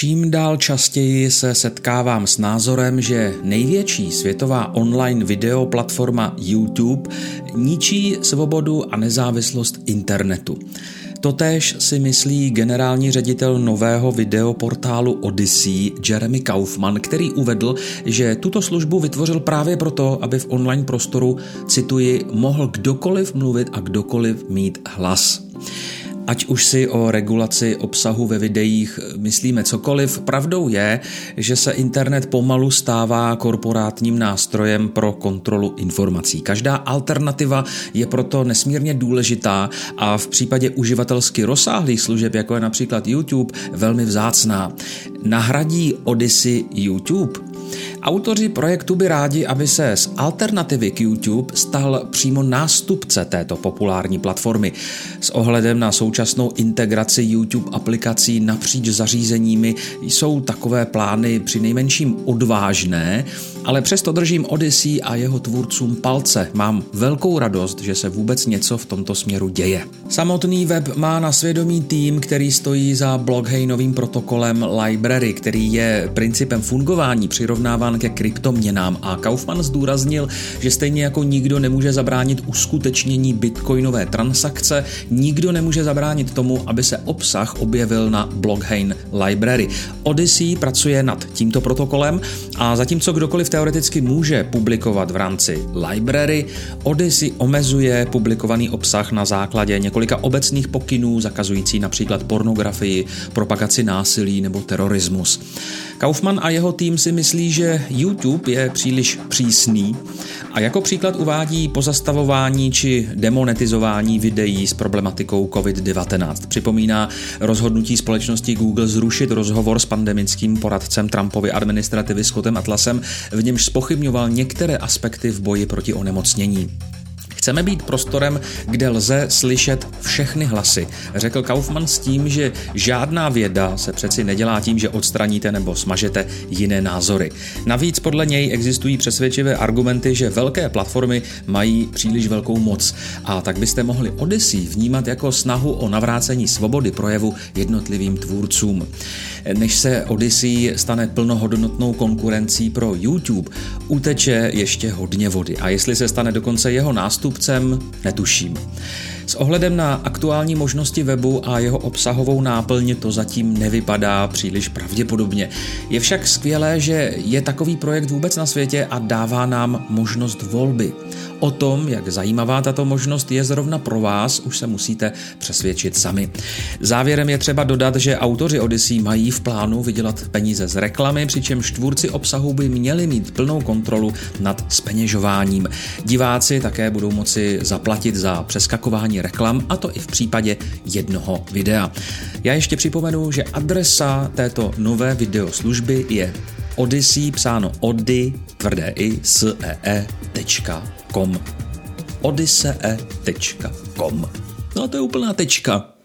Čím dál častěji se setkávám s názorem, že největší světová online video platforma YouTube ničí svobodu a nezávislost internetu. Totéž si myslí generální ředitel nového videoportálu Odyssey Jeremy Kaufman, který uvedl, že tuto službu vytvořil právě proto, aby v online prostoru, cituji, mohl kdokoliv mluvit a kdokoliv mít hlas. Ať už si o regulaci obsahu ve videích myslíme cokoliv, pravdou je, že se internet pomalu stává korporátním nástrojem pro kontrolu informací. Každá alternativa je proto nesmírně důležitá a v případě uživatelsky rozsáhlých služeb, jako je například YouTube, velmi vzácná. Nahradí Odyssey YouTube? Autoři projektu by rádi, aby se z alternativy k YouTube stal přímo nástupce této populární platformy. S ohledem na současnou integraci YouTube aplikací napříč zařízeními jsou takové plány při nejmenším odvážné, ale přesto držím Odyssey a jeho tvůrcům palce. Mám velkou radost, že se vůbec něco v tomto směru děje. Samotný web má na svědomí tým, který stojí za Blockheinovým protokolem Library, který je principem fungování přirovnáván ke kryptoměnám a Kaufman zdůraznil, že stejně jako nikdo nemůže zabránit uskutečnění bitcoinové transakce, nikdo nemůže zabránit tomu, aby se obsah objevil na Blockchain Library. Odyssey pracuje nad tímto protokolem a zatímco kdokoliv teoreticky může publikovat v rámci library, Odyssey omezuje publikovaný obsah na základě několika obecných pokynů zakazující například pornografii, propagaci násilí nebo terorismus. Kaufman a jeho tým si myslí, že YouTube je příliš přísný a jako příklad uvádí pozastavování či demonetizování videí s problematikou COVID-19. Připomíná rozhodnutí společnosti Google zrušit rozhovor s pandemickým poradcem Trumpovy administrativy Scottem Atlasem, v němž spochybňoval některé aspekty v boji proti onemocnění. Chceme být prostorem, kde lze slyšet všechny hlasy, řekl Kaufman s tím, že žádná věda se přeci nedělá tím, že odstraníte nebo smažete jiné názory. Navíc podle něj existují přesvědčivé argumenty, že velké platformy mají příliš velkou moc a tak byste mohli Odyssey vnímat jako snahu o navrácení svobody projevu jednotlivým tvůrcům. Než se Odyssey stane plnohodnotnou konkurencí pro YouTube, uteče ještě hodně vody a jestli se stane dokonce jeho nástupcem, netuším. S ohledem na aktuální možnosti webu a jeho obsahovou náplň to zatím nevypadá příliš pravděpodobně. Je však skvělé, že je takový projekt vůbec na světě a dává nám možnost volby. O tom, jak zajímavá tato možnost je zrovna pro vás, už se musíte přesvědčit sami. Závěrem je třeba dodat, že autoři Odyssey mají v plánu vydělat peníze z reklamy, přičemž tvůrci obsahu by měli mít plnou kontrolu nad speněžováním. Diváci také budou moci zaplatit za přeskakování reklam, a to i v případě jednoho videa. Já ještě připomenu, že adresa této nové videoslužby je Odyssey psáno ody, tvrdé i, s e, e, tečka, com. odyssee.com. No a to je úplná tečka.